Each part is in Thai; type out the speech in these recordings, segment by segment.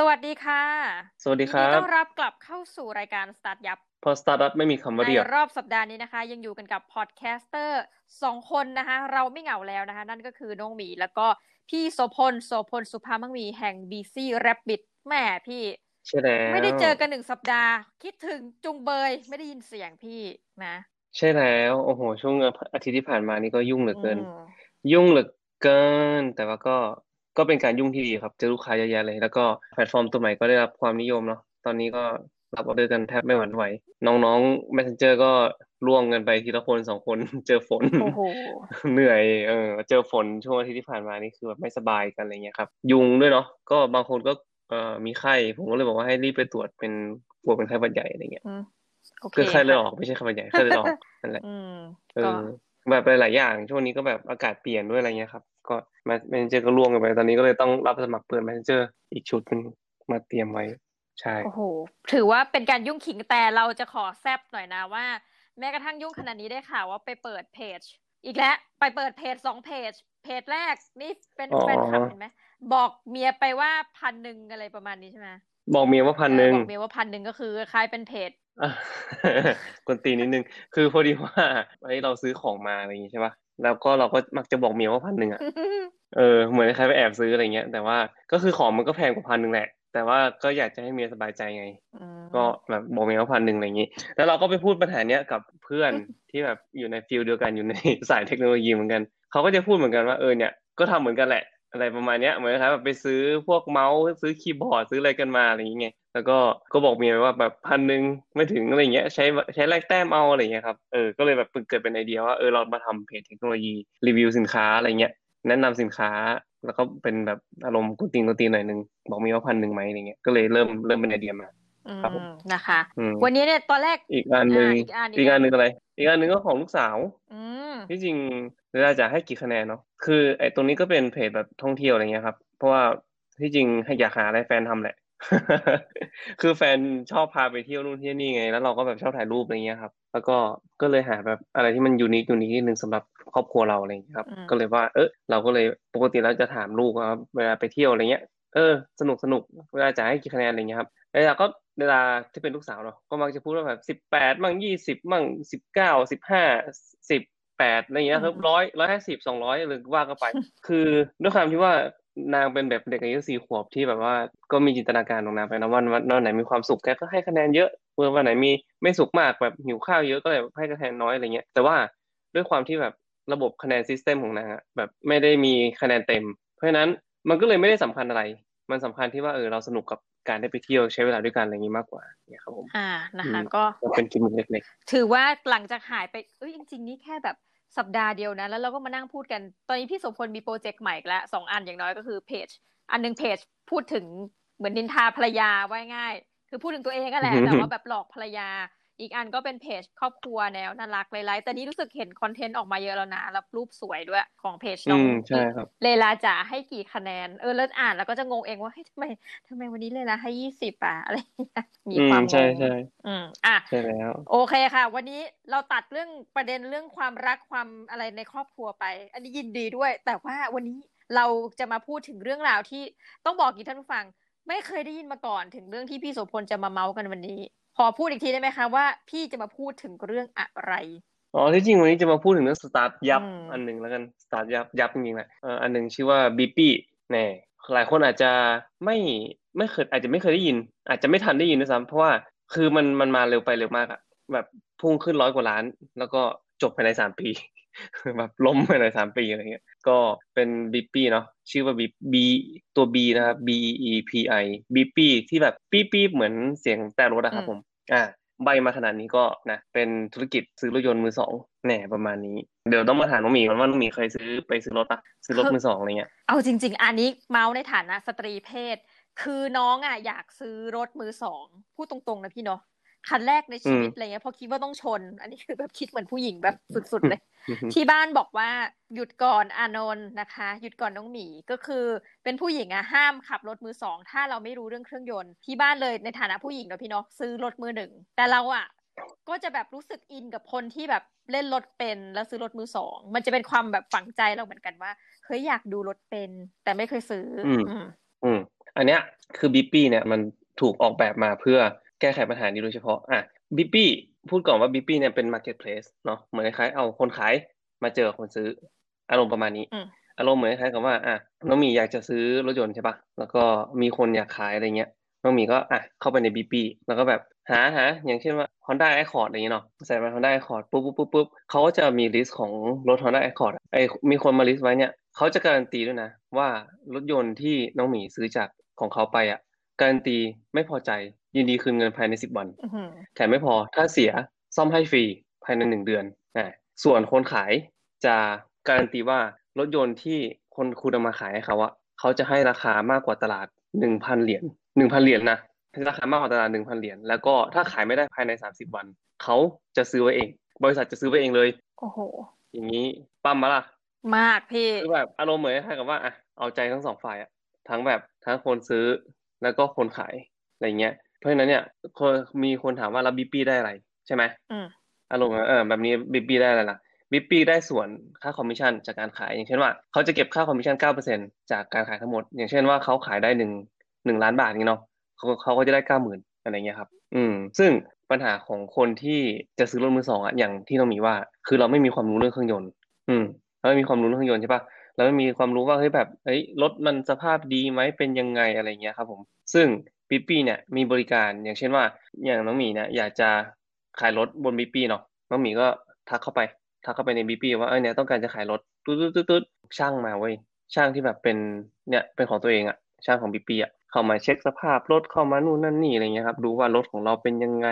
สวัสดีค่ะ สวัสดีครัยินดีต้บอนรับกลับเข้าสู่รายการสตาร์ทยับ พอสตาร์ทไม่มีคำว่าในเดียวรอบสัปดาห์นี้นะคะ ยังอยู่กันกับพอดแคสเตอร์สองคนนะคะ เราไม่เหงาแล้วนะคะ นั่นก็คือน้องหมี แล้วก็พี่โสพลโสพลสุภามังมีแห่ง BC Rabbit แม่พี่ใช่แล้วไม่ได้เจอกันหนึ่งสัปดาห์ คิดถึงจุงเบยไม่ได้ยินเสียงพี่นะ ใช่แล้ว โอ้โห ช่วงอาทิตย์ที่ผ่านมานี่ก็ยุ่งเหลือเกินอืมยุ่งเหลือเกิน แต่ว่าก็ ก็เป็นการยุ่งที่ดีครับ เจอลูกค้าเยอะแยะเลย แล้วก็แพลตฟอร์มตัวใหม่ก็ได้รับความนิยมเนาะตอนนี้ก็รับออเดอร์กันแทบไม่หวั่นไหว น้องๆ Messenger ก็ร่วงกันไปทีละคนสองคนเจอฝนโอ้โหเหนื่อยเออเจอฝนช่วงอาทิตย์ที่ผ่านมานี่คือแบบไม่สบายกันอะไรเงี้ยครับ ยุงด้วยเนาะก็บางคนก็เอ่อมีไข้ ผมก็เลยบอกว่าให้รีบไปตรวจเป็นกลัวเป็นไข้หวัดใหญ่อะไรเงี้ยอืมโอเคคือไข้เลือดออกค่ะ ไม่ใช่ไข้หวัดใหญ่ไข้เลือดออกนั่นแหละอืมเออก็แบบหลายๆอย่าง ช่วงนี้ก็แบบอากาศเปลี่ยนด้วยอะไรเงี้ยครับ ก็มา manager ก็ร่วงกันไป ตอนนี้ก็เลยต้องรับสมัครเปิด manager อีกชุดหนึงมาเตรียมไว้ ใช่ โอ้โห ถือว่าเป็นการยุ่งขิงแต่เราจะขอแซบหน่อยนะว่า แม้กระทั่งยุ่งขนาดนี้ได้ข่าวว่าไปเปิดเพจ อีกแล้วไปเปิดเพจสองเพจ เพจแรกนี่เป็นอ๋อแฟนคลับเห็นไหมบอกเมียไปว่าพันหนึ่งอะไรประมาณนี้ใช่ไหมบอกเมียว่าพันหนึ่งเออบอกเมียว่าพันหนึ่งก็คือคล้ายเป็นเพจอะ กวนตีนนิดนึง คือพอดีว่าไอ้เราซื้อของมาอะไรอย่างงี้ใช่ป่ะแล้วก็เราก็มักจะบอกเมียว่าพันหนึ่งอะ เออ เหมือนใครไปแอบซื้ออะไรเงี้ย แต่ว่าก็คือของมันก็แพงกว่าพันหนึ่งแหละ แต่ว่าก็อยากจะให้เมียสบายใจไงอืมก็แบบบอกเมียว่าพันหนึ่งอะไรอย่างงี้ แล้วเราก็ไปพูดปัญหาเนี้ยกับเพื่อนที่แบบอยู่ในฟิลเดียวกันอยู่ในสายเทคโนโลยีเหมือนกัน เขาก็จะพูดเหมือนกันว่าเออเนี่ย ก็ทำเหมือนกันแหละอะไรประมาณเนี้ยเหมือนครับแบบไปซื้อพวกเมาส์ซื้อคีย์บอร์ดซื้ออะไรกันมาอะไรอย่างเงี้ยแล้วก็ก็บอกเมียว่าแบบพันหนึ่งไม่ถึงอะไรเงี้ยใช้ใช้แลกแต้มเอาอะไรเงี้ยครับเออก็เลยแบบเกิดเป็นไอเดียว่าเออเรามาทำเพจเทคโนโลยีรีวิวสินค้าอะไรเงี้ยแนะนำสินค้าแล้วก็เป็นแบบอารมณ์กุนตีนกุนตีนหน่อยนึงบอกมีว่าพันหนึ่งไหมอะไรเงี้ยก็เลยเริ่มเริ่มเป็นไอเดียมาอืครับผมมนะคะอืมวันนี้เนี่ยตอนแรกอีกอันหนึ่งอ่าอีกอันอีกอันหนึ่งอะไร อีกอันหนึ่งก็ของลูกสาวอืมที่จริงเวลาจะให้กี่คะแนนเนาะคือไอ้ตรงนี้ก็เป็นเพจแบบท่องเที่ยวอะไรเงี้ยครับเพราะว่าที่จริงให้อยากหาอะไรแฟนทำแหละ คือแฟนชอบพาไปเที่ยวนู่นเที่ยวนี่ไง แล้วเราก็แบบชอบถ่ายรูปอะไรเงี้ยครับ แล้วก็ก็เลยหาแบบอะไรที่มันยูนิคยูนิคนิดนึงสำหรับครอบครัวเราอะไรเงี้ยครับอืมก็เลยว่า เออเราก็เลยปกติแล้วจะถามลูกว่าเวลาไปเที่ยวอะไรเงี้ยเออสนุกสนุกเวลาจะให้กี่คะแนนอะไรเงี้ยครับแล้วเราก็เวลาที่เป็นลูกสาวเนาะก็มักจะพูดว่าแบบสิบแปดมั่งยี่สิบมั่งสิบเก้าสิบห้าสิบแปดอะไรเงี้ยครับร้อยร้อยห้าสิบสองร้อยหรือว่าก็ไป คือด้วยความที่ว่า นางเป็นแบบเด็กอายุสี่ขวบที่แบบว่าก็มีจินตนาการของนางไปนะวันวันวันไหนมีความสุขแกก็ให้คะแนนเยอะเมื่อวันไหนมีไม่สุขมากแบบหิวข้าวเยอะก็เลยให้คะแนนน้อยอะไรเงี้ย แต่ว่าด้วยความที่แบบระบบคะแนน system ของนางอะแบบไม่ได้มีคะแนนเต็ม เพราะฉะนั้นมันก็เลยไม่ได้สำคัญอะไร มันสำคัญที่ว่าเออเราสนุกกับการได้ไปเที่ยวใช้เวลาด้วยกันอะไรอย่างนี้มากกว่าเนี่ยครับผมอ่านะคะอืมก็ก็เป็นกิมมิคเล็กถือว่าหลังจากหายไปเอ้ยจริงๆนี่แค่แบบ สัปดาห์เดียวนะ แล้วเราก็มานั่งพูดกัน ตอนนี้พี่โสพลมีโปรเจกต์ใหม่อีกแล้วสองอันอย่างน้อยก็คือเพจ อันหนึงเพจพูดถึงเหมือนนินทาภรรยาไว้ง่าย คือพูดถึงตัวเองก็แหละแต่ว่าแบบหลอกภรรยา อีกอันก็เป็นเพจครอบครัวแนวน่ารักไร้ๆแต่นี้รู้สึกเห็นคอนเทนต์ออกมาเยอะแล้วนะแล้วรูปสวยด้วยของเพจๆน้อืองมใช่ครับเลลาจ๋าให้กี่คะแนนเออแล้วอ่านแล้วก็จะงงเองว่าเฮ้ยทำไมทำไมวันนี้เลลาให้ยี่สิบอะอะไรอย่างเงี้ยมีอืคมวามงใช่งใช่อืมอะใช่แล้ว โอเคค่ะ วันนี้เราตัดเรื่องประเด็นเรื่องความรักความอะไรในครอบครัวไป อันนี้ยินดีด้วย แต่ว่าวันนี้เราจะมาพูดถึงเรื่องราวที่ต้องบอกกีท่านผู้ฟัง ไม่เคยได้ยินมาก่อนถึงเรื่องที่พี่โสพลจะมาเมาส์กันวันนี้ ขอพูดอีกทีได้ไหมคะว่าพี่จะมาพูดถึงเรื่องอะไรอ๋อที่จริงวันนี้จะมาพูดถึงเรื่อง StartYup อืมอันหนึ่งแล้วกัน StartYup ยับจริงๆแหละเอ่ออันหนึ่งชื่อว่า Beepiแน่หลายคนอาจจะไม่ไม่เคยอาจจะไม่เคยได้ยิน อาจจะไม่ทันได้ยินด้วยซ้ำเพราะว่าคือมันมันมาเร็วไปเร็วมากอะแบบพุ่งขึ้นร้อยกว่าล้าน แล้วก็จบภายในสามปีแบบล้มภายในสามปีอะไรเงี้ยก็เป็นบีปี้เนาะชื่อว่าบีบีตัว B นะครับ B E P I บีปี้ที่แบบปี้ปี้เหมือนเสียงแต่รถอะครับอืมผม อ่าใบมาขนาดนี้ก็นะเป็นธุรกิจซื้อรถยนต์มือสองแน่ประมาณนี้ เดี๋ยวต้องมาถามน้องหมีก่อนว่าน้องหมีเคยซื้อไปซื้อรถปะซื้อรถมือสองอะไรเงี้ยเอาจริง ๆ อันนี้เมาส์ในฐานะสตรีเพศ คือน้องอะอยากซื้อรถมือสองพูดตรงๆนะพี่เนาะ คันแรกในชีวิตอืมอะไรเงี้ยเพอคิดว่าต้องชน อันนี้คือแบบคิดเหมือนผู้หญิงแบบสุดๆเลย ที่บ้านบอกว่าหยุดก่อนอานนท์นะคะ หยุดก่อนน้องหมีก็คือเป็นผู้หญิงอะห้ามขับรถมือสองถ้าเราไม่รู้เรื่องเครื่องยนต์ที่บ้านเลยในฐานะผู้หญิงเนาะพี่เนาะซื้อรถมือหนึ่งแต่เราอะก็จะแบบรู้สึกอินกับคนที่แบบเล่นรถเป็นแล้วซื้อรถมือสองมันจะเป็นความแบบฝังใจเราเหมือนกันว่าเฮ้ยอยากดูรถเป็น แต่ไม่เคยซื้ออมอืมอืมอันเนี้ยคือ Beepi เนี่ยมันถูกออกแบบมาเพื่อ แก้ไขปัญหานี้โดยเฉพาะ อะ Beepi พูดก่อนว่า Beepi เนี่ยเป็น marketplace เนาะเหมือนคล้ายๆเอาคนขายมาเจอคนซื้อ อารมณ์ประมาณนี้ อารมณ์เหมือนคล้ายกับว่า อะน้องหมีอยากจะซื้อรถยนต์ใช่ปะแล้วก็มีคนอยากขายอะไรเงี้ยน้องหมีก็อะเข้าไปใน Beepi แล้วก็แบบหาหาอย่างเช่นว่า Honda Accord อะไรเงี้ยเนาะใส่มา Honda Accord ปุ๊บปุ๊บปุ๊บปุ๊บเขาก็จะมี list ของรถ Honda Accord ไอ้มีคนมา list ไว้เนี่ยเขาจะการันตีด้วยนะ ว่ารถยนต์ที่น้องหมีซื้อจากของเขาไปอะ การันตีไม่พอใจ ยินดีคืนเงินภายในสิบวันแถมไม่พอถ้าเสียซ่อมให้ฟรีภายในหนึ่งเดือนอ่าส่วนคนขายจะการันตีว่ารถยนต์ที่คนคุณเอามาขายให้เขาอะเขาจะให้ราคามากกว่าตลาดหนึ่งพันเหรียญหนึ่งพันเหรียญนะราคามากกว่าตลาดหนึ่งพันเหรียญแล้วก็ถ้าขายไม่ได้ภายในสามสิบวัน เขาจะซื้อไว้เอง บริษัทจะซื้อไว้เองเลยโอ้โหอย่างนี้ปั๊มมาล่ะ มากพี่คือแบบอารมณ์เหมือนคล้ายกับว่าอะเอาใจทั้งสองฝ่ายอะทั้งแบบทั้งคนซื้อ แล้วก็คนขายอะไรเงี้ย เพราะฉะนั้นเนี่ยมีคนถามว่ารับบีปีได้อะไร ใช่ไหมอารมณ์เออแบบนี้บีปีได้อะไรล่ะBeepi ได้ส่วนค่าคอมมิชชั่นจากการขาย อย่างเช่นว่าเขาจะเก็บค่าคอมมิชชั่นเก้าเปอร์เซ็นจากการขายทั้งหมด อย่างเช่นว่าเขาขายได้หนึ่งหนึ่งล้านบาทนี่เนาะเขาเขาก็จะได้เก้าหมื่นอะไรเงี้ยครับ อืม ซึ่งปัญหาของคนที่จะซื้อรถมือสองอะอย่างที่เรามีว่า คือเราไม่มีความรู้เรื่องเครื่องยนต์ อืม เราไม่มีความรู้เรื่องเครื่องยนต์ใช่ปะ เราไม่มีความรู้ว่าเฮ้ยแบบเฮ้ยรถมันสภาพดีไหมเป็นยังไงอะไรเงี้ยครับผมซึ่ง Beepi เนี่ยมีบริการอย่างเช่นว่าอย่างน้องหมีเนี่ยอยากจะขายรถบนบิปี้เนาะน้องหมีก็ทักเข้าไป ทักเข้าไปในบีปีว่าเออเนี่ยต้องการจะขายรถตุ๊ดตุ๊ดตุ๊ดช่างมาเว้ยช่างที่แบบเป็นเนี่ยเป็นของตัวเองอะช่างของบีปีอะเข้ามาเช็คสภาพรถเข้ามานู่นนั่นนี่อะไรเงี้ยครับดูว่ารถของเราเป็นยังไง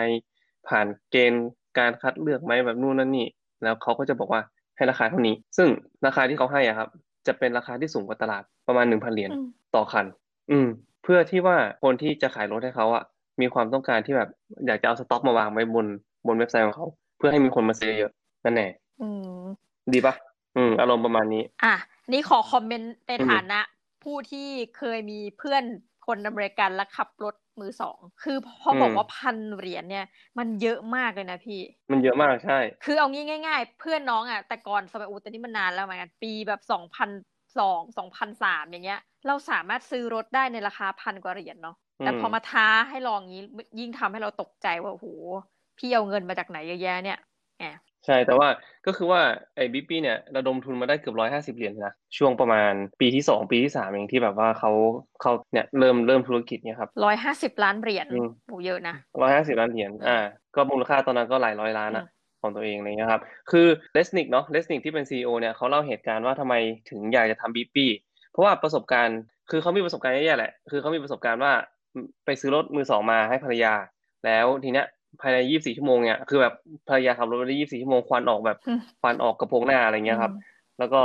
ผ่านเกณฑ์การคัดเลือกไหมแบบนู่นนั่นนี่ แล้วเขาก็จะบอกว่าให้ราคาเท่านี้ ซึ่งราคาที่เขาให้อะครับ จะเป็นราคาที่สูงกว่าตลาดประมาณหนึ่งพันเหรียญต่อคัน อืม เพื่อที่ว่าคนที่จะขายรถให้เขาอะมีความต้องการที่แบบอยากจะเอาสต็อกมาวางไว้บนบนเว็บไซต์ของเขา เพื่อให้มีคนมาซื้อเยอะนั่นแน่อืมดีปะอืม อารมณ์ประมาณนี้ อะนี่ขอคอมเมนต์ในฐานะ ผู้ที่เคยมีเพื่อน คนอเมริกันและขับรถมือสอง คือพอบอกว่าพันเหรียญเนี่ย มันเยอะมากเลยนะพี่ มันเยอะมากใช่ คือเอางี้ง่าย ๆ เพื่อนน้องอะ แต่ก่อนสมัยอุตนี่มันนานแล้วเหมือนกันปีแบบสองพันสองสองพันสามอย่างเงี้ย เราสามารถซื้อรถได้ในราคาพันกว่าเหรียญเนาะ แต่พอมาท้าให้ลองงี้ยิ่งทำให้เราตกใจว่าโอ้โหพี่เอาเงินมาจากไหนเยอะแยะเนี่ยแอบ ใช่แต่ว่าก็คือว่าไอ้บิ๊ปี้เนี่ยระดมทุนมาได้เกือบร้อยห้าสิบเหรียญนะช่วงประมาณปีที่สองปีที่สามเองที่แบบว่าเขาเขาเนี่ยเริ่มเริ่มธุรกิจเนี่ยครับร้อยห้าสิบล้านเหรียญโหเยอะนะร้อยห้าสิบล้านเหรียญอ่าก็มูลค่าตอนนั้นก็หลายร้อยล้านอะของตัวเองอะไรเงี้ยครับ คือเลสนิกเนาะเลสนิกที่เป็นซีอเนี่ยเขาเล่าเหตุการณ์ว่าทำไมถึงอยากจะทำบิ๊ปี้เพราะว่าประสบการณ์คือเขามีประสบการณ์แย่ๆแหละ คือเขามีประสบการณ์ว่าไปซื้อรถมือสองมาให้ภรรยา แล้วทีเนี้ย ภายในยี่สี่ชั่วโมงเนี่ยคือแบบภรรยาขับรถไปได้ยี่สี่ชั่วโมงควันออกแบบควันออกกระโปรงหน้าอะไรเงี้ยครับ แล้วก็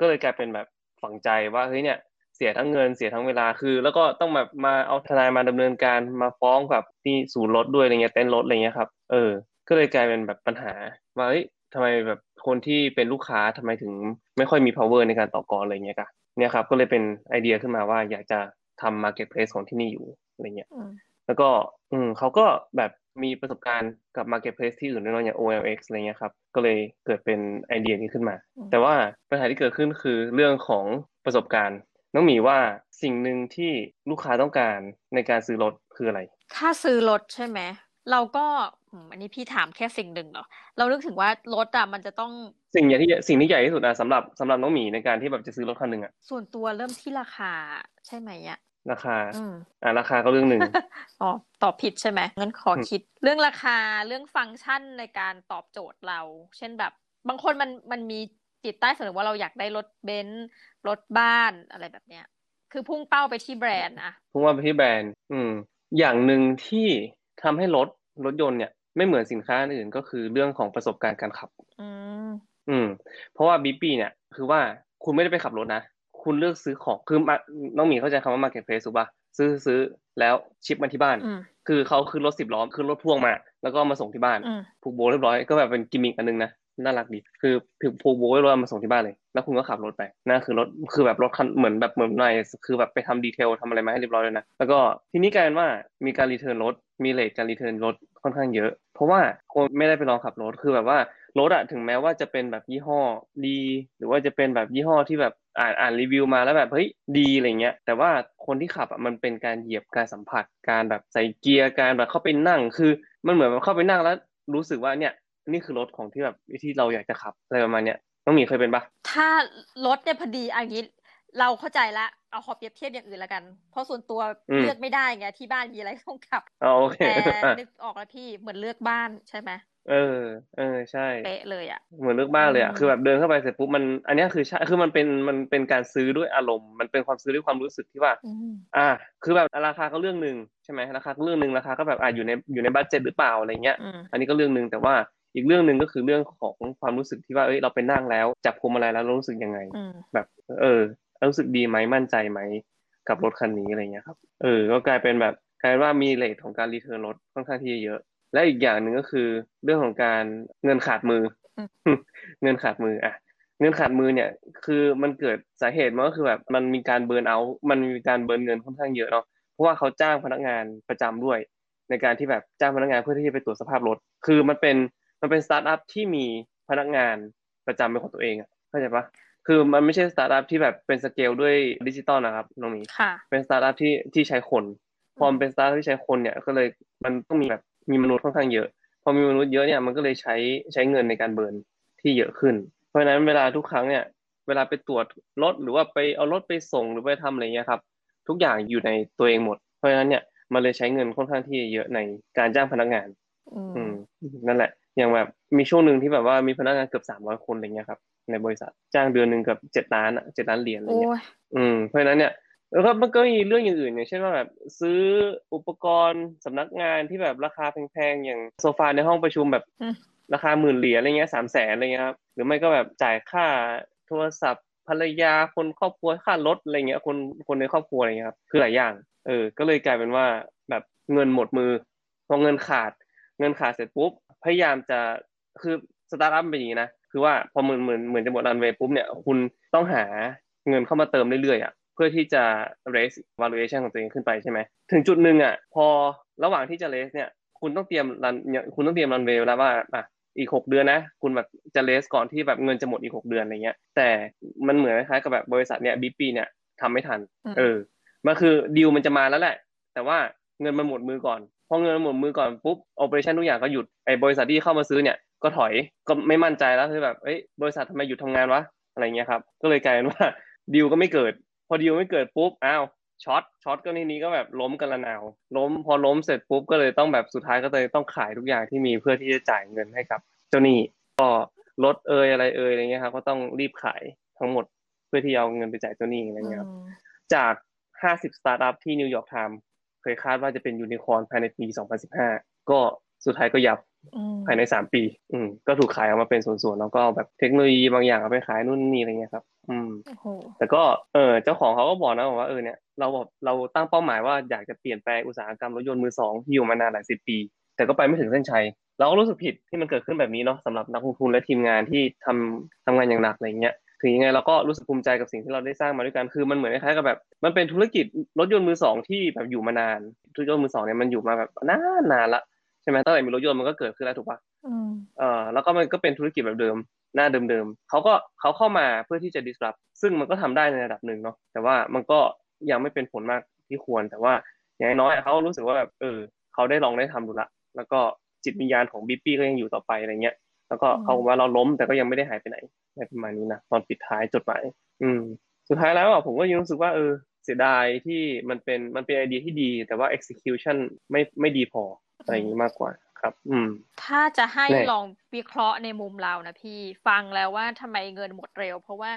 ก็เลยกลายเป็นแบบฝังใจว่าเฮ้ยเนี่ยเสียทั้งเงินเสียทั้งเวลาคือ แล้วก็ต้องแบบมาเอาทนายมาดำเนินการมาฟ้องกับที่ศูนย์รถด้วยอะไรเงี้ยเต้นรถอะไรเงี้ยครับเออ ก็เลยกลายเป็นแบบปัญหาว่าเฮ้ยทำไมแบบคนที่เป็นลูกค้าทำไมถึงไม่ค่อยมี power ในการต่อกรอะไรเงี้ยกันเนี่ยครับ ก็เลยเป็นไอเดียขึ้นมาว่าอยากจะทำ marketplace ของที่นี่อยู่อะไรเงี้ยแล้วก็อืมเขาก็แบบ มีประสบการณ์กับ Marketplace ที่อื่นด้วยอย่าง OLX อะไรเงี้ยครับ ก็เลยเกิดเป็นไอเดียนี้ขึ้นมา แต่ว่าปัญหาที่เกิดขึ้นคือเรื่องของประสบการณ์ น้องหมีว่าสิ่งหนึ่งที่ลูกค้าต้องการในการซื้อรถคืออะไร ถ้าซื้อรถใช่ไหมเราก็อันนี้พี่ถามแค่สิ่งหนึ่งเนาะเราเลือกถึงว่ารถอะมันจะต้องสิ่งใหญ่ที่สิ่งที่ใหญ่ที่สุดอะสำหรับสำหรับน้องหมีในการที่แบบจะซื้อรถคันหนึ่งอะส่วนตัวเริ่มที่ราคาใช่ไหมอะ ราคา อ่าราคาก็เรื่องหนึ่งอ๋อตอบผิดใช่ไหมงั้นขอคิด เรื่องราคาเรื่องฟังก์ชันในการตอบโจทย์เรา เช่นแบบ บางคนมันมันมีจิตใต้สำนึกว่าเราอยากได้รถเบนซ์รถบ้านอะไรแบบเนี้ย คือพุ่งเป้าไปที่แบรนด์นะพุ่งเป้าไปที่แบรนด์ อืม อย่างหนึ่งที่ทำให้รถรถยนต์เนี่ย ไม่เหมือนสินค้าอื่นก็คือเรื่องของประสบการณ์การขับ อืมอืม เพราะว่าบีปีเนี่ย คือว่าคุณไม่ได้ไปขับรถนะ คุณเลือกซื้อของคือน้องหมีเข้าใจคำว่า marketplace ถูกปะซื้อซื้อแล้วชิปมาที่บ้าน คือเขาคือรถสิบล้อคือรถพ่วงมา แล้วก็มาส่งที่บ้านผูกโบเรียบร้อยก็แบบเป็นกิมมิคอันนึงนะน่ารักดี คือผูกโบว์เรียบร้อยมาส่งที่บ้านเลย แล้วคุณก็ขับรถไปนั่นคือรถ คือแบบรถคันเหมือนแบบเหมือนในคือแบบไปทำ detail ทำอะไรมาให้เรียบร้อยเลยนะ แล้วก็ทีนี้กลายเป็นว่ามีการ return รถ มี rate การ return รถค่อนข้างเยอะ เพราะว่าคนไม่ได้ไปลองขับรถ คือแบบว่ารถอะถึงแม้ว่าจะเป็นแบบยี่ห้อดี หรือว่าจะเป็นแบบยี่ห้อที่แบบ อ่านอ่านรีวิวมาแล้วแบบเฮ้ยดีอะไรเงี้ย แต่ว่าคนที่ขับอะมันเป็นการเหยียบการสัมผัสการแบบใส่เกียร์การแบบเข้าไปนั่ง คือมันเหมือนแบบเข้าไปนั่งแล้วรู้สึกว่าเนี่ยนี่คือรถของที่แบบที่เราอยากจะขับอะไรประมาณเนี้ยน้องหมีเคยเป็นปะถ้ารถเนี่ยพอดีอันนี้เราเข้าใจละเอาขอเปรียบเทียบอย่างอื่นละกัน เพราะส่วนตัวเลือกไม่ได้ไงที่บ้านมีอะไรต้องขับอ๋อโอเคแต่นึกออกแล้วพี่เหมือนเลือกบ้านใช่ไหม เออ เออ ใช่ เป๊ะเลยอะ เหมือนเลือกบ้านเลยอะอืมคือแบบเดินเข้าไปเสร็จปุ๊บมัน อันเนี้ยคือใช่ คือมันเป็น มันเป็นการซื้อด้วยอารมณ์ มันเป็นความซื้อด้วยความรู้สึกที่ว่าอืมอ่า คือแบบราคาก็เรื่องหนึ่งใช่ไหมราคาก็เรื่องหนึ่งราคาก็แบบอ่าอยู่ใน อยู่ใน budget หรือเปล่าอะไรเงี้ยอืมอันนี้ก็เรื่องหนึ่งแต่ว่าอีกเรื่องหนึ่งก็คือเรื่องของความรู้สึกที่ว่า เอ้ย เราไปนั่งแล้ว จับพวงมาลัยแล้วเรารู้สึกยังไงอืมแบบ เออ รู้สึกดีไหมมั่นใจไหมกับรถคันนี้อะไรเงี้ยครับ เออ ก็กลายเป็นแบบกลายเป็นว่ามี rate ของการ return รถค่อนข้างที่จะเยอะ และอีกอย่างหนึ่งก็คือเรื่องของการเงินขาดมือเงินขาดมืออะเงินขาดมือเนี่ยคือมันเกิดสาเหตุมันก็คือแบบมันมีการ burn out มันมีการ burn เงินค่อนข้างเยอะเนาะเพราะว่าเขาจ้างพนักงานประจำด้วย ในการที่แบบจ้างพนักงานเพื่อที่จะไปตรวจสภาพรถ คือมันเป็นมันเป็นสตาร์ทอัพที่มีพนักงานประจำเป็นของตัวเองอะเข้าใจปะคือมันไม่ใช่สตาร์ทอัพที่แบบเป็นสเกลด้วยดิจิตอลนะครับน้องหมีค่ะเป็นสตาร์ทอัพที่ที่ใช้คนพอมันเป็นสตาร์ทอัพที่ใช้คนเนี่ยก็เลยมันต้องมีแบบ มีมนุษย์ค่อนข้างเยอะพอมีมนุษย์เยอะเนี่ยมันก็เลยใช้ใช้เงินในการเบิร์นที่เยอะขึ้น เพราะฉะนั้นเวลาทุกครั้งเนี่ย เวลาไปตรวจรถหรือว่าไปเอารถไปส่งหรือไปทำอะไรเงี้ยครับ ทุกอย่างอยู่ในตัวเองหมด เพราะฉะนั้นเนี่ยมันเลยใช้เงินค่อนข้างที่จะเยอะในการจ้างพนักงานอืมอืมนั่นแหละ อย่างแบบมีช่วงหนึ่งที่แบบว่ามีพนักงานเกือบสามร้อยคนอะไรเงี้ยครับในบริษัทจ้างเดือนหนึ่งเกือบเจ็ดล้านอะเจ็ดล้านเหรียญอะไรโอ้เงี้ยยอืมเพราะฉะนั้นเนี่ย แล้วก็มันก็มีเรื่องอย่างอื่นอย่างเช่นว่าแบบซื้ออุปกรณ์สำนักงานที่แบบราคาแพงๆอย่างโซฟาในห้องประชุมแบบอืมราคาหมื่นเหรียญอะไรเงี้ยสามแสนอะไรเงี้ยครับหรือไม่ก็แบบจ่ายค่าโทรศัพท์ภรรยาคนครอบครัวค่ารถอะไรเงี้ยคนคนในครอบครัวอะไรเงี้ยครับคือหลายอย่าง เออ ก็เลยกลายเป็นว่าแบบเงินหมดมือพอเงินขาด เงินขาดเสร็จปุ๊บพยายามจะคือสตาร์ทอัพเป็นอย่างนี้นะคือว่าพอเหมือนเหมือนเหมือนจะหมดรันเวย์ปุ๊บเนี่ยคุณต้องหาเงินเข้ามาเติมเรื่อยๆอะ เพื่อที่จะ raise valuation ของตัวเองขึ้นไปใช่ไหมถึงจุดหนึ่งอะพอระหว่างที่จะ raise เนี่ยคุณต้องเตรียมรันคุณต้องเตรียมรันเวย์แล้วว่าอะอีกหกเดือนนะ คุณแบบจะ raise ก่อนที่แบบเงินจะหมดอีกหกเดือนอะไรเงี้ย แต่มันเหมือนคล้ายๆกับแบบบริษัทเนี่ยบีปีเนี่ยทำไม่ทันอืมเออมันคือดีลมันจะมาแล้วแหละ แต่ว่าเงินมันหมดมือก่อนพอเงินมันหมดมือก่อนปุ๊บโอเปอเรชั่นทุกอย่างก็หยุดไอ้บริษัทที่เข้ามาซื้อเนี่ยก็ถอยก็ไม่มั่นใจแล้วคือแบบเอ้ยบริษัททำไมหยุดทำงานวะอะไรเงี้ยครับก็เลยกลายเป็นว่าดีลก็ไม่เกิด พอดีลไม่เกิดปุ๊บอ้าวช็อตช็อตก็ทีนี้ก็แบบล้มกันระนาวล้มพอล้มเสร็จปุ๊บก็เลยต้องแบบสุดท้ายก็เลยต้องขายทุกอย่างที่มีเพื่อที่จะจ่ายเงินให้กับ เจ้าหนี้ก็รถเอยอะไรเอยอะไรเงี้ยครับก็ต้องรีบขายทั้งหมดเพื่อที่จะเอาเงินไปจ่ายเจ้าหนี้อะไรเงี้ยครับอืมจาก50สตาร์ทอัพที่ New York Times เคยคาดว่าจะเป็นยูนิคอร์นภายในปี2015ก็สุดท้ายก็ยับอืม ภายใน3ปี อืม ก็ถูกขายออกมาเป็นส่วนๆแล้วก็แบบเทคโนโลยีบางอย่างเอาไปขายนู่นนี่อะไรเงี้ยครับ อืมโอ้โหแต่ก็เออเจ้าของเขาก็บอกนะบอกว่าเออเนี่ยเราแบบเราตั้งเป้าหมายว่าอยากจะเปลี่ยนแปลงอุตสาหกรรมรถยนต์มือสองที่อยู่มานานหลายสิบปี แต่ก็ไปไม่ถึงเส้นชัยเราก็รู้สึกผิดที่มันเกิดขึ้นแบบนี้เนาะสำหรับนักลงทุนและทีมงานที่ทำทำงานอย่างหนักอะไรเงี้ยถึงยังไงเราก็รู้สึกภูมิใจกับสิ่งที่เราได้สร้างมาด้วยกันคือมันเหมือนคล้ายๆกับแบบ มันเป็นธุรกิจรถยนต์มือสองที่แบบอยู่มานานรถยนต์มือสองเนี่ยมันอยู่มาแบบนานนานละ ใช่ไหมตั้งแต่มีรถยนต์มันก็เกิดขึ้นแล้วถูกปะอืมเอ่อแล้วก็มันก็เป็นธุรกิจแบบเดิม หน้าเดิมๆเขาก็เขาเข้ามาเพื่อที่จะ disrupt ซึ่งมันก็ทำได้ในระดับหนึ่งเนาะแต่ว่ามันก็ยังไม่เป็นผลมากที่ควร แต่ว่าอย่างน้อยเขารู้สึกว่าแบบเออเขาได้ลองได้ทำดูละแล้วก็จิตวิญญาณของบิ๊ปปี้ก็ยังอยู่ต่อไปอะไรเงี้ยแล้วก็อืมเขาบอกว่าเราล้มแต่ก็ยังไม่ได้หายไปไหนอะไรประมาณนี้นะตอนปิดท้ายจดหมายอืม สุดท้ายแล้วอะผมก็ยังรู้สึกว่าเออเสียดายที่มันเป็นมันเป็นไอเดียที่ดี แต่ว่า execution ไม่ไม่ดีพอ อะไรอย่างนี้มากกว่าครับ อืม ถ้าจะให้แน่ลองวิเคราะห์ในมุมเรานะพี่ฟังแล้วว่าทำไมเงินหมดเร็ว เพราะว่า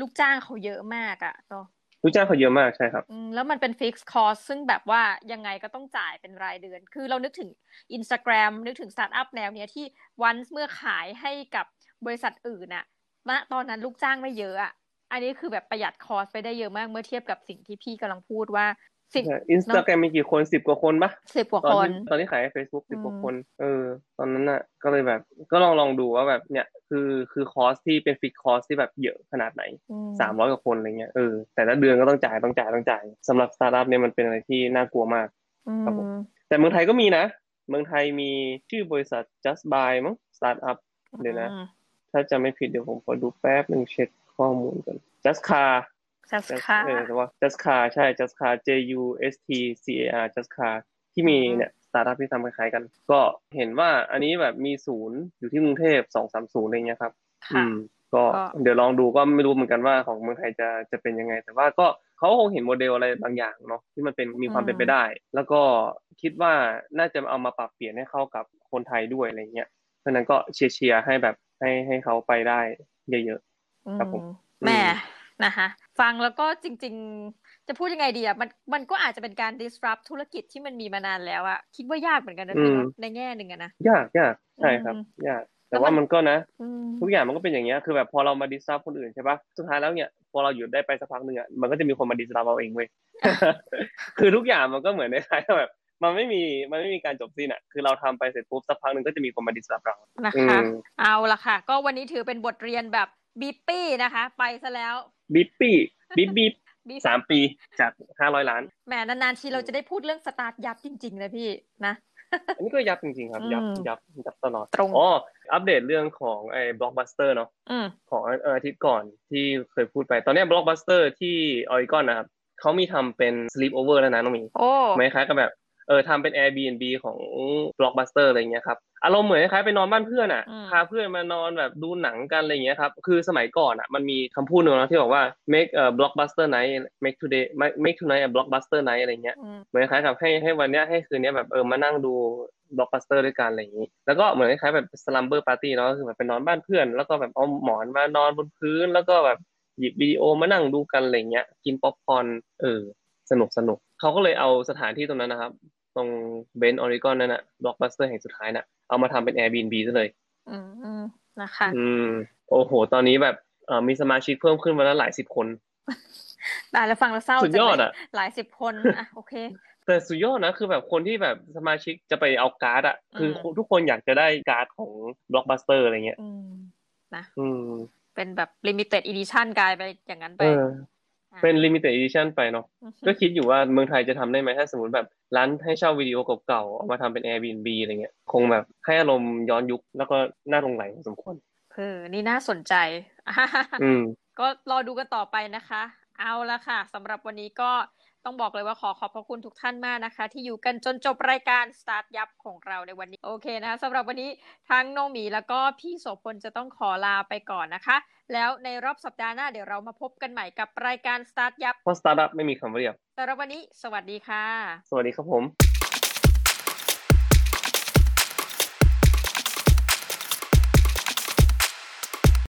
ลูกจ้างเขาเยอะมากอะ่ะเนาะลูกจ้างเขาเยอะมากใช่ครับอืมแล้วมันเป็น fixed cost ซึ่งแบบว่ายังไงก็ต้องจ่ายเป็นรายเดือน คือเรานึกถึง Instagram นึกถึงสตาร์ทอัพแนวเนี้ยที่วันเมื่อขายให้กับบริษัทอื่นอะณตอนนั้นลูกจ้างไม่เยอะอะอันนี้คือแบบประหยัด cost ไปได้เยอะมากเมื่อเทียบกับสิ่งที่พี่กำลังพูดว่า สิ่งอินสตาแกรมมีกี่คนสิบกว่าคนปะสิบกว่าตอนคนที่ตอนที่ขายใน Facebook สิบกว่าอืมคน เออ ตอนนั้นน่ะ ก็เลยแบบ ก็ลองลองดูว่าแบบเนี่ยคือคือ cost ที่เป็น fixed cost ที่แบบเยอะขนาดไหนอืมสามร้อยกว่าคนอะไรเงี้ยเออแต่ละเดือนก็ต้องจ่ายต้องจ่ายต้องจ่ายสำหรับสตาร์ทอัพเนี่ยมันเป็นอะไรที่น่ากลัวมากอืครับผมมแต่เมืองไทยก็มีนะ เมืองไทยมีชื่อบริษัท just buy มั้งสตาร์ทอัพเดี๋ยวนะอืมถ้าจะไม่ผิดเดี๋ยวผมขอดูแป๊บหนึ่งเช็คข้อมูลกัน just car just just ค่ะเออแต่ว่า just car ใช่ just car J U S T C A R just car ที่มีเนี่ยสตาร์ทอัพที่ทำคล้ายๆกัน ก็เห็นว่าอันนี้แบบมีศูนย์อยู่ที่กรุงเทพสองสามศูนย์อะไรเงี้ยครับ อืค่ะมก็ก็เดี๋ยวลองดูก็ไม่รู้เหมือนกันว่าของเมืองไทยจะจะเป็นยังไง แต่ว่าก็เขาคงเห็นโมเดลอะไรบางอย่างเนาะที่มันเป็นมีความเป็นไปได้ แล้วก็คิดว่าน่าจะเอามาปรับเปลี่ยนให้เข้ากับคนไทยด้วยอะไรเงี้ยเพราะฉะนั้นก็เชียร์เชียร์ให้แบบให้ให้เขาไปได้เยอะครับผมอืแหม่นะคะ ฟังแล้วก็จริง ๆ จะพูดยังไงดีอะมันมันก็อาจจะเป็นการ disrupt ธุรกิจที่มันมีมานานแล้วอะคิดว่ายากเหมือนกันนะพี่เนอะในแง่หนึ่งอะนะๆยากยากใช่ครับอืมยาก แต่ว่ามันก็นะอืมทุกอย่างมันก็เป็นอย่างเงี้ยคือแบบพอเรามาดิสรับคนอื่นใช่ปะสุดท้ายแล้วเนี่ยพอเราอยู่ได้ไปสักพักหนึ่งอะมันก็จะมีคนมาดิสรับเราเองเว้ยคือทุกอย่างมันก็เหมือนในท้ายๆแบบมันไม่มีมันไม่มีการจบสิ้นอะ คือเราทำไปเสร็จปุ๊บสักพักหนึ่งก็จะมีคนมา disrupt เรานะอืคะมเอาละค่ะ ก็วันนี้ถือเป็นบทเรียนแบบ Beepi นะคะ ไปซะแล้ว Beepi บิปบิป Beepi สามปีจากห้าร้อยล้านแหมนานๆทีเราจะได้พูดเรื่องสตาร์ทยับจริงๆนะพี่นะอันนี้ก็ยับจริงๆครับ ยับอืมยับยับตลอดตรงอ๋ออัปเดตเรื่องของไอ้บล็อกบัสเตอร์เนาะอืมของเอ่ออาทิตย์ก่อนที่เคยพูดไป ตอนเนี้บล็อกบัสเตอร์ที่ออริกอนนะครับเขามีทำเป็น sleep over แล้วนะน้องหมีโอ้เหมือนคล้ายกับแบบ เออทำเป็น Airbnb ของ Blockbuster อะไรเงี้ยครับอารมณ์เหมือนคล้ายๆไปนอนบ้านเพื่อนอะอืมพาเพื่อนมานอนแบบดูหนังกันอะไรเงี้ยครับคือสมัยก่อนอะมันมีคำพูดหนึ่งนะที่บอกว่า make a blockbuster night make today make tonight a blockbuster night อะไรเงี้ยอืมเหมือนคล้ายกับให้ให้วันเนี้ยให้คืนเนี้ยแบบเออมานั่งดู blockbuster ด้วยกันอะไรอย่างนี้ แล้วก็เหมือนคล้ายๆแบบ slumber party เนาะก็คือแบบไปนอนบ้านเพื่อน แล้วก็แบบเอาหมอนมานอนบนพื้น แล้วก็แบบหยิบวิดีโอมานั่งดูกันอะไรเงี้ย กินป๊อปคอร์นเออ สนุกสนุกเขาก็เลยเอาสถานที่ตรงนั้นนะครับ ตรง Bend Oregon นั่นน่ะบล็อกบัสเตอร์แห่งสุดท้ายน่ะ เอามาทำเป็น Airbnb ซะเลย อืมอืมนะคะ อืม โอ้โห ตอนนี้แบบเอ่อมีสมาชิกเพิ่มขึ้นวันละหลายสิบคนตายแล้วฟังแล้วเศร้าสุดยอดจังเลอะหลายสิบคนอะโอเค แต่สุดยอดนะ คือแบบคนที่แบบสมาชิกจะไปเอาการ์ดอะ คืออมทุกคนอยากจะได้การ์ดของบล็อกบัสเตอร์อะไรเงี้ย อืมนะ อืม เป็นแบบ limited edition กลายไปอย่างนั้นไป เอออะเป็น limited edition ไปเนาะอือฮึก็คิดอยู่ว่าเมืองไทยจะทำได้ไหมถ้าสมมติแบบร้านให้เช่าวิดีโอเก่าๆเอามาทำเป็น Airbnb อะไรเงี้ยคงแบบให้อารมณ์ย้อนยุคแล้วก็น่าหลงใหลพอสมควรเออนี่น่าสนใจอืมก็รอดูกันต่อไปนะคะ เอาละค่ะสำหรับวันนี้ก็ ต้องบอกเลยว่าขอขอบพระคุณทุกท่านมากนะคะ ที่อยู่กันจนจบรายการ Start ยับของเราในวันนี้ โอเคนะคะสำหรับวันนี้ทั้งน้องหมีแล้วก็พี่โสพลจะต้องขอลาไปก่อนนะคะ แล้วในรอบสัปดาห์หน้าเดี๋ยวเรามาพบกันใหม่กับรายการ Start ยับเพราะสตาร์ทอัพไม่มีคำว่าเรียบสำหรับวันนี้ สวัสดีค่ะ สวัสดีครับผม